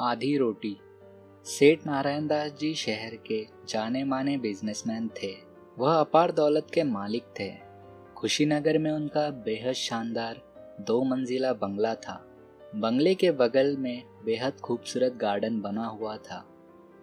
आधी रोटी। सेठ नारायण दास जी शहर के जाने माने बिजनेसमैन थे। वह अपार दौलत के मालिक थे। खुशीनगर में उनका बेहद शानदार दो मंजिला बंगला था। बंगले के बगल में बेहद खूबसूरत गार्डन बना हुआ था।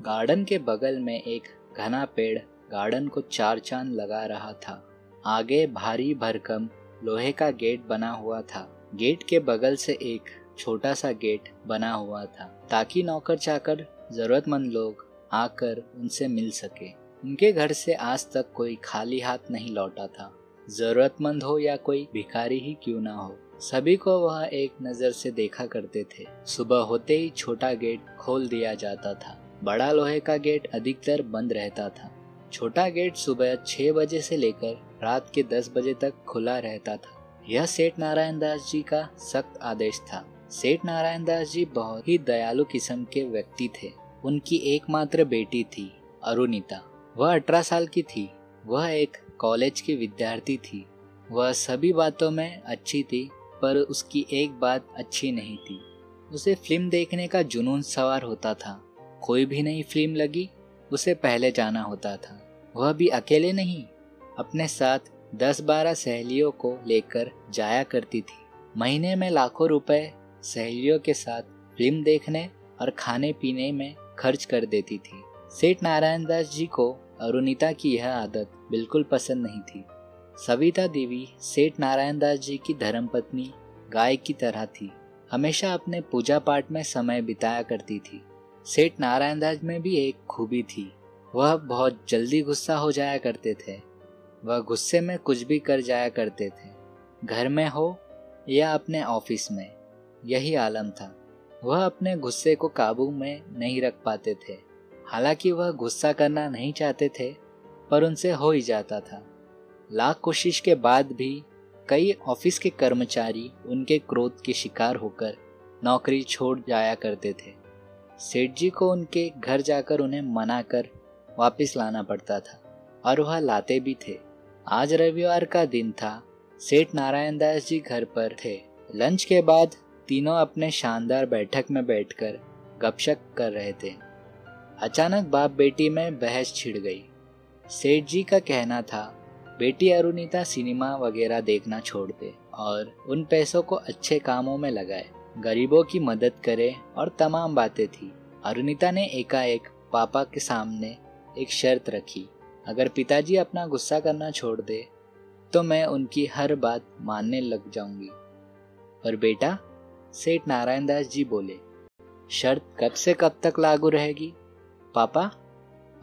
गार्डन के बगल में एक घना पेड़ गार्डन को चार चाँद लगा रहा था। आगे भारी भरकम लोहे का गेट बना हुआ था। गेट के बगल से एक छोटा सा गेट बना हुआ था, ताकि नौकर चाकर, जरूरतमंद लोग आकर उनसे मिल सके। उनके घर से आज तक कोई खाली हाथ नहीं लौटा था। जरूरतमंद हो या कोई भिखारी ही क्यों ना हो, सभी को वह एक नज़र से देखा करते थे। सुबह होते ही छोटा गेट खोल दिया जाता था। बड़ा लोहे का गेट अधिकतर बंद रहता था। छोटा गेट सुबह छह बजे से लेकर रात के दस बजे तक खुला रहता था। यह सेठ नारायण दास जी का सख्त आदेश था। सेठ नारायण दास जी बहुत ही दयालु किस्म के व्यक्ति थे। उनकी एकमात्र बेटी थी, अरुणिता। वह अठारह साल की थी। वह एक कॉलेज की विद्यार्थी थी। वह सभी बातों में अच्छी थी, पर उसकी एक बात अच्छी नहीं थी। उसे फ़िल्म देखने का जुनून सवार होता था। कोई भी नई फ़िल्म लगी, उसे पहले जाना होता था। वह भी अकेले नहीं, अपने साथ दस बारह सहेलियों को लेकर जाया करती थी। महीने में लाखों रुपए सहेलियों के साथ फ़िल्म देखने और खाने पीने में खर्च कर देती थी। सेठ नारायण दास जी को अरुणिता की यह आदत बिल्कुल पसंद नहीं थी। सविता देवी सेठ नारायण दास जी की धर्मपत्नी, गाय की तरह थी। हमेशा अपने पूजा पाठ में समय बिताया करती थी। सेठ नारायण दास में भी एक खूबी थी। वह बहुत जल्दी गुस्सा हो जाया करते थे। वह गुस्से में कुछ भी कर जाया करते थे। घर में हो या अपने ऑफ़िस में। यही आलम था। वह अपने गुस्से को काबू में नहीं रख पाते थे। हालाँकि वह गुस्सा करना नहीं चाहते थे, पर उनसे हो ही जाता था। लाख कोशिश के बाद भी कई ऑफ़िस के कर्मचारी उनके क्रोध के शिकार होकर नौकरी छोड़ जाया करते थे। सेठ जी को उनके घर जाकर उन्हें मना कर वापस लाना पड़ता था, और वह लाते भी थे। आज रविवार का दिन था। सेठ नारायण दास जी घर पर थे। लंच के बाद तीनों अपने शानदार बैठक में बैठकर गपशप कर रहे थे। अचानक बाप बेटी में बहस छिड़ गई। सेठ जी का कहना था, बेटी अरुणिता सिनेमा वगैरह देखना छोड़ दे और उन पैसों को अच्छे कामों में लगाए। गरीबों की मदद करे और तमाम बातें थी। अरुणिता ने एकाएक पापा के सामने एक शर्त रखी, अगर पिताजी अपना गुस्सा करना छोड़ दे तो मैं उनकी हर बात मानने लग जाऊँगी। पर बेटा? सेठ नारायण दास जी बोले, शर्त कब से कब तक लागू रहेगी? पापा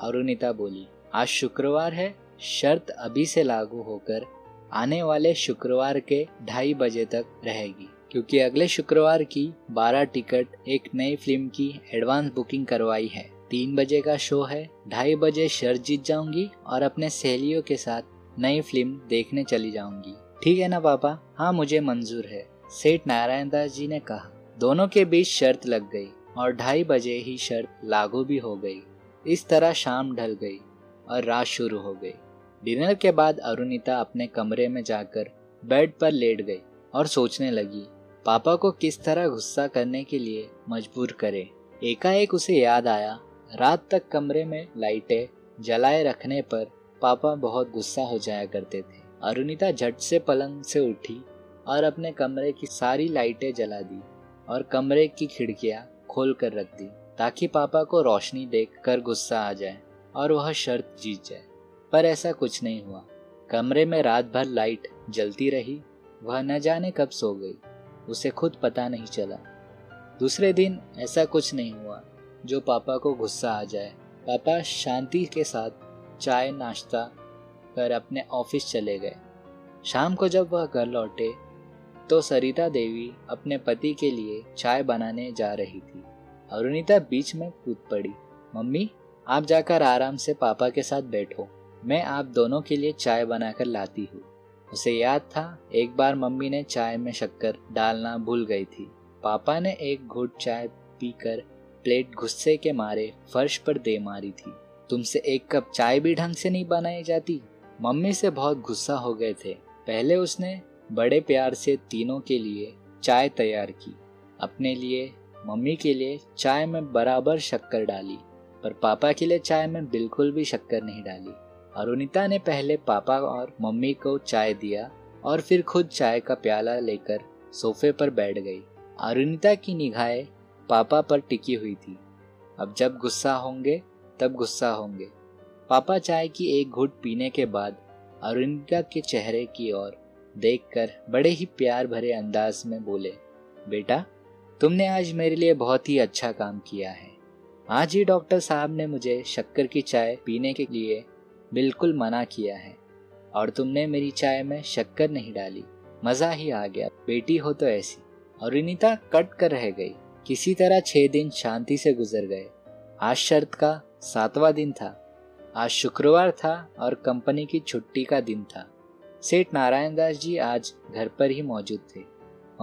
अरुणिता बोली, आज शुक्रवार है, शर्त अभी से लागू होकर आने वाले शुक्रवार के ढाई बजे तक रहेगी, क्योंकि अगले शुक्रवार की बारह टिकट एक नई फ़िल्म की एडवांस बुकिंग करवाई है। तीन बजे का शो है, ढाई बजे शर्त जीत जाऊँगी और अपने सहेलियों के साथ नई फ़िल्म देखने चली जाऊँगी। ठीक है ना पापा? हाँ मुझे मंजूर है। सेठ नारायण दास जी ने कहा, दोनों के बीच शर्त लग गई और ढाई बजे ही शर्त लागू भी हो गई। इस तरह शाम ढल गई और रात शुरू हो गई। डिनर के बाद अरुणिता अपने कमरे में जाकर बेड पर लेट गई और सोचने लगी, पापा को किस तरह गुस्सा करने के लिए मजबूर करे। एकाएक उसे याद आया, रात तक कमरे में लाइटें जलाए रखने पर पापा बहुत गुस्सा हो जाया करते थे। अरुणिता झट से पलंग से उठी और अपने कमरे की सारी लाइटें जला दी और कमरे की खिड़कियाँ खोल कर रख दी, ताकि पापा को रोशनी देख कर गुस्सा आ जाए और वह शर्त जीत जाए। पर ऐसा कुछ नहीं हुआ। कमरे में रात भर लाइट जलती रही, वह न जाने कब सो गई, उसे खुद पता नहीं चला। दूसरे दिन ऐसा कुछ नहीं हुआ जो पापा को गुस्सा आ जाए। पापा शांति के साथ चाय नाश्ता कर अपने ऑफ़िस चले गए। शाम को जब वह घर लौटे तो सरिता देवी अपने पति के लिए चाय बनाने जा रही थी। अरुणिता बीच में कूद पड़ी। मम्मी, आप जाकर आराम से पापा के साथ बैठो। मैं आप दोनों के लिए चाय बनाकर लाती हूँ। उसे याद था, एक बार मम्मी ने चाय में शक्कर डालना भूल गई थी। पापा ने एक घुट चाय पीकर प्लेट गुस्से के मारे फर्श पर दे मारी थी। तुमसे एक कप चाय भी ढंग से नहीं बनाई जाती? मम्मी से बहुत गुस्सा हो गए थे। पहले उसने बड़े प्यार से तीनों के लिए चाय तैयार की। अपने लिए, मम्मी के लिए चाय में बराबर शक्कर डाली, पर पापा के लिए चाय में बिल्कुल भी शक्कर नहीं डाली। अरुणिता ने पहले पापा और मम्मी को चाय दिया और फिर खुद चाय का प्याला लेकर सोफे पर बैठ गई। अरुणिता की निगाहें पापा पर टिकी हुई थी। अब जब गुस्सा होंगे, तब गुस्सा होंगे। पापा चाय की एक घुट पीने के बाद अरुणिता के चेहरे की ओर देखकर बड़े ही प्यार भरे अंदाज में बोले, बेटा, तुमने आज मेरे लिए बहुत ही अच्छा काम किया है। आज ही डॉक्टर साहब ने मुझे शक्कर की चाय पीने के लिए बिल्कुल मना किया है और तुमने मेरी चाय में शक्कर नहीं डाली। मज़ा ही आ गया। बेटी हो तो ऐसी। और रिनीता कट कर रह गई। किसी तरह छह दिन शांति से गुजर गए। आज शर्त का सातवां दिन था। आज शुक्रवार था और कंपनी की छुट्टी का दिन था। सेठ नारायण दास जी आज घर पर ही मौजूद थे।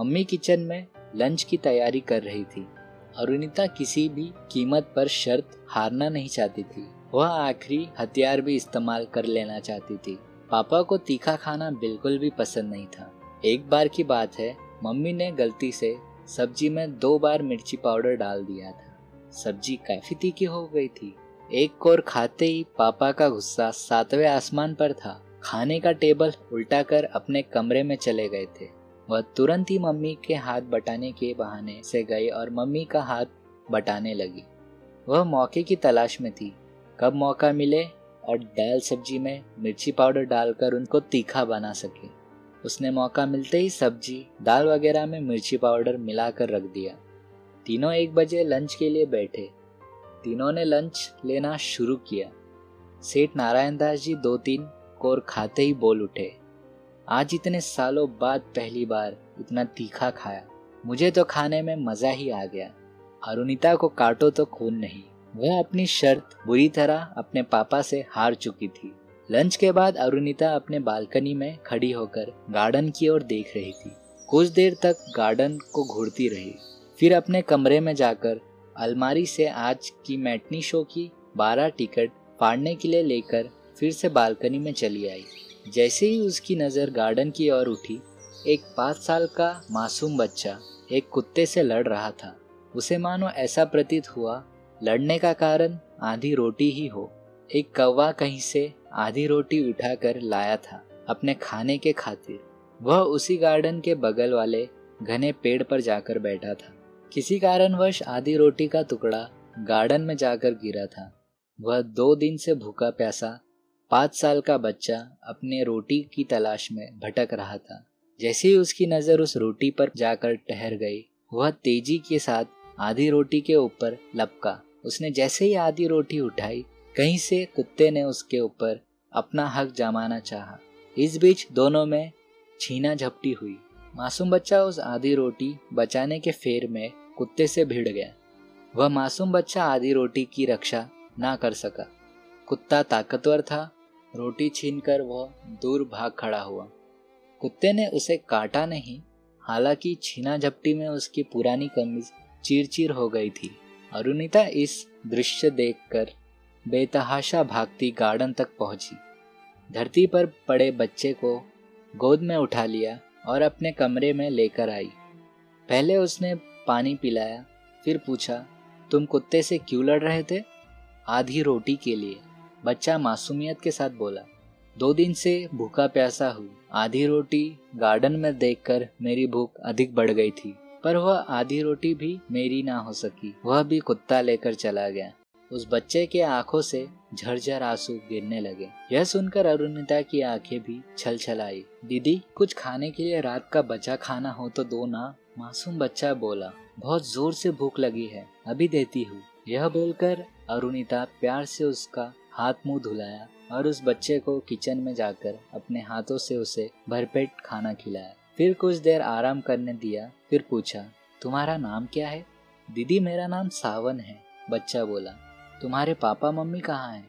मम्मी किचन में लंच की तैयारी कर रही थी। अरुणिता किसी भी कीमत पर शर्त हारना नहीं चाहती थी। वह आखिरी हथियार भी इस्तेमाल कर लेना चाहती थी। पापा को तीखा खाना बिल्कुल भी पसंद नहीं था। एक बार की बात है, मम्मी ने गलती से सब्ज़ी में दो बार मिर्ची पाउडर डाल दिया था। सब्ज़ी काफ़ी तीखी हो गई थी। एक कोर खाते ही पापा का गुस्सा सातवें आसमान पर था। खाने का टेबल उल्टा कर अपने कमरे में चले गए थे। वह तुरंत ही मम्मी के हाथ बटाने के बहाने से गई और मम्मी का हाथ बटाने लगी। वह मौके की तलाश में थी। कब मौका मिले और दाल सब्ज़ी में मिर्ची पाउडर डालकर उनको तीखा बना सके। उसने मौका मिलते ही सब्ज़ी, दाल वगैरह में मिर्ची पाउडर मिलाकर रख दिया। तीनों एक बजे लंच के लिए बैठे। तीनों ने लंच लेना शुरू किया। सेठ नारायण दास जी दो तीन कोर खाते ही बोल उठे। आज इतने सालों बाद पहली बार इतना तीखा खाया। मुझे तो खाने में मज़ा ही आ गया। अरुणिता को काटो तो खून नहीं। वह अपनी शर्त बुरी तरह अपने पापा से हार चुकी थी। लंच के बाद अरुणिता अपने बालकनी में खड़ी होकर गार्डन की ओर देख रही थी। कुछ देर तक गार्डन को घूरती रही। फिर अपने कमरे में जाकर अलमारी से आज की मैटनी शो की बारह टिकट फाड़ने के लिए लेकर फिर से बालकनी में चली आई। जैसे ही उसकी नज़र गार्डन की ओर उठी, एक पाँच साल का मासूम बच्चा एक कुत्ते से लड़ रहा था। उसे मानो ऐसा प्रतीत हुआ, लड़ने का कारण आधी रोटी ही हो। एक कौवा कहीं से आधी रोटी उठाकर लाया था अपने खाने के खातिर। वह उसी गार्डन के बगल वाले घने पेड़ पर जाकर बैठा था। किसी कारणवश आधी रोटी का टुकड़ा गार्डन में जाकर गिरा था। वह दो दिन से भूखा प्यासा पाँच साल का बच्चा अपने रोटी की तलाश में भटक रहा था। जैसे ही उसकी नज़र उस रोटी पर जाकर ठहर गई, वह तेज़ी के साथ आधी रोटी के ऊपर लपका। उसने जैसे ही आधी रोटी उठाई, कहीं से कुत्ते ने उसके ऊपर अपना हक जमाना चाहा। इस बीच दोनों में छीना झपटी हुई। मासूम बच्चा उस आधी रोटी बचाने के फेर में कुत्ते से भिड़ गया। वह मासूम बच्चा आधी रोटी की रक्षा ना कर सका। कुत्ता ताकतवर था रोटी छीनकर वह दूर भाग खड़ा हुआ। कुत्ते ने उसे काटा नहीं, हालाँकि छीना झपटी में उसकी पुरानी कमीज चीर चीर हो गई थी। अरुणिता इस दृश्य देखकर बेतहाशा भागती गार्डन तक पहुँची। धरती पर पड़े बच्चे को गोद में उठा लिया और अपने कमरे में लेकर आई। पहले उसने पानी पिलाया, फिर पूछा, तुम कुत्ते से क्यों लड़ रहे थे? आधी रोटी के लिए। बच्चा मासूमियत के साथ बोला, दो दिन से भूखा प्यासा हूँ। आधी रोटी गार्डन में देखकर मेरी भूख अधिक बढ़ गई थी, पर वह आधी रोटी भी मेरी ना हो सकी। वह भी कुत्ता लेकर चला गया। उस बच्चे के आँखों से झरझर आँसू गिरने लगे। यह सुनकर अरुणिता की आँखें भी छल छल आई दीदी, कुछ खाने के लिए रात का बचा खाना हो तो दो ना, मासूम बच्चा बोला। बहुत ज़ोर से भूख लगी है, अभी देती हूँ। यह बोलकर अरुणिता प्यार से उसका हाथ मुँह धुलाया और उस बच्चे को किचन में जाकर अपने हाथों से उसे भरपेट खाना खिलाया। फिर कुछ देर आराम करने दिया, फिर पूछा, तुम्हारा नाम क्या है? दीदी, मेरा नाम सावन है, बच्चा बोला। तुम्हारे पापा मम्मी कहाँ हैं?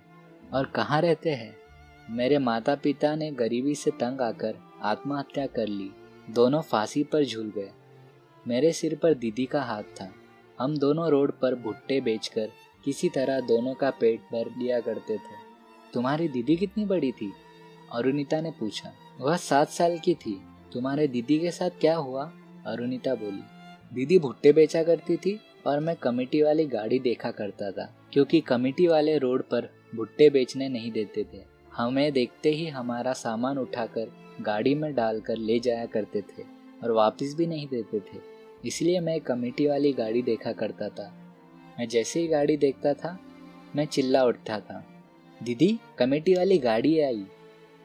और कहाँ रहते हैं? मेरे माता पिता ने गरीबी से तंग आकर आत्महत्या कर ली। दोनों फांसी पर झूल गए। मेरे सिर पर दीदी का हाथ था। हम दोनों रोड पर भुट्टे बेचकर किसी तरह दोनों का पेट भर लिया करते थे। तुम्हारी दीदी कितनी बड़ी थी? अरुणिता ने पूछा। वह सात साल की थी। तुम्हारे दीदी के साथ क्या हुआ? अरुणिता बोली। दीदी भुट्टे बेचा करती थी और मैं कमेटी वाली गाड़ी देखा करता था, क्योंकि कमेटी वाले रोड पर भुट्टे बेचने नहीं देते थे। हमें देखते ही हमारा सामान उठाकर गाड़ी में डालकर ले जाया करते थे और वापस भी नहीं देते थे। इसलिए मैं कमेटी वाली गाड़ी देखा करता था। मैं जैसे ही गाड़ी देखता था, मैं चिल्ला उठता था। दीदी, कमेटी वाली गाड़ी आई।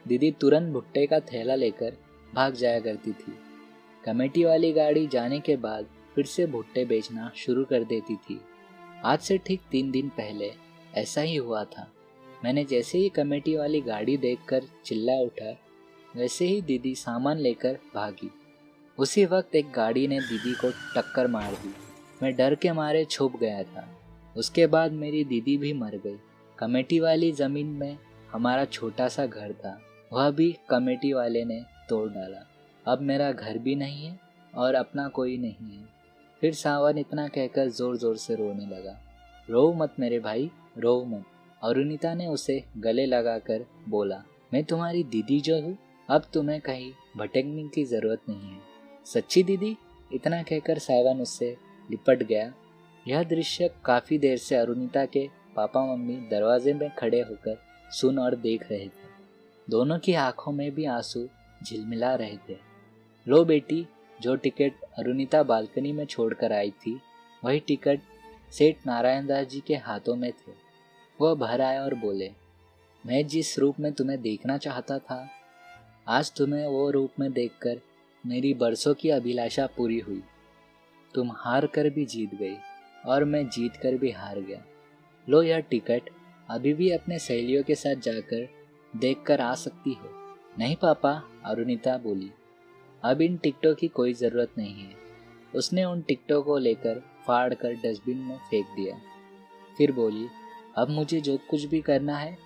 दीदी तुरंत भुट्टे का थैला लेकर भाग जाया करती थी। कमेटी वाली गाड़ी जाने के बाद फिर से भुट्टे बेचना शुरू कर देती थी। आज से ठीक तीन दिन पहले ऐसा ही हुआ था। मैंने जैसे ही कमेटी वाली गाड़ी देखकर चिल्ला उठा, वैसे ही दीदी सामान लेकर भागी। उसी वक्त एक गाड़ी ने दीदी को टक्कर मार दी। मैं डर के मारे छुप गया था। उसके बाद मेरी दीदी भी मर गई। कमेटी वाली ज़मीन में हमारा छोटा सा घर था। वह भी कमेटी वाले ने तोड़ डाला। अब मेरा घर भी नहीं है और अपना कोई नहीं है। फिर सावन इतना कहकर ज़ोर ज़ोर से रोने लगा। रो मत मेरे भाई रो मत। अरुणिता ने उसे गले लगाकर बोला, मैं तुम्हारी दीदी जो हूँ, अब तुम्हें कहीं भटकने की ज़रूरत नहीं है। सच्ची दीदी? इतना कहकर साइवान उससे लिपट गया। यह दृश्य काफ़ी देर से अरुणिता के पापा मम्मी दरवाजे में खड़े होकर सुन और देख रहे थे। दोनों की आँखों में भी आँसू झिलमिला रहे थे। लो बेटी, जो टिकट अरुणिता बालकनी में छोड़कर आई थी, वही टिकट सेठ नारायण दास जी के हाथों में थे। वह भर आए और बोले, मैं जिस रूप में तुम्हें देखना चाहता था, आज तुम्हें वो रूप में देखकर मेरी बरसों की अभिलाषा पूरी हुई। तुम हार कर भी जीत गई और मैं जीत कर भी हार गया। लो यह टिकट, अभी भी अपने सहेलियों के साथ जाकर देख कर आ सकती हो। नहीं पापा, अरुणिता बोली। अब इन टिकटों की कोई ज़रूरत नहीं है। उसने उन टिकटों को लेकर फाड़ कर डस्टबिन में फेंक दिया। फिर बोली, अब मुझे जो कुछ भी करना है,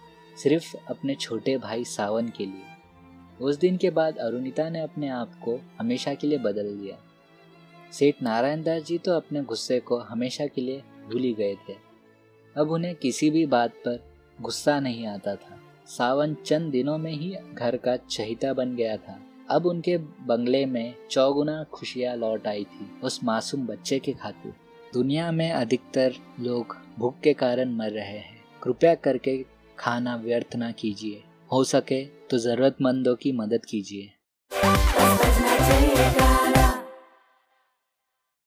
सिर्फ़ अपने छोटे भाई सावन के लिए। उस दिन के बाद अरुणिता ने अपने आप को हमेशा के लिए बदल दिया। सेठ नारायण दास जी तो अपने गुस्से को हमेशा के लिए भूल ही गए थे। अब उन्हें किसी भी बात पर गुस्सा नहीं आता था। सावन चंद दिनों में ही घर का चहिता बन गया था। अब उनके बंगले में चौगुना खुशियाँ लौट आई थी उस मासूम बच्चे के खातिर। दुनिया में अधिकतर लोग भूख के कारण मर रहे हैं। कृपया करके खाना व्यर्थ ना कीजिए। हो सके तो ज़रूरतमंदों की मदद कीजिए।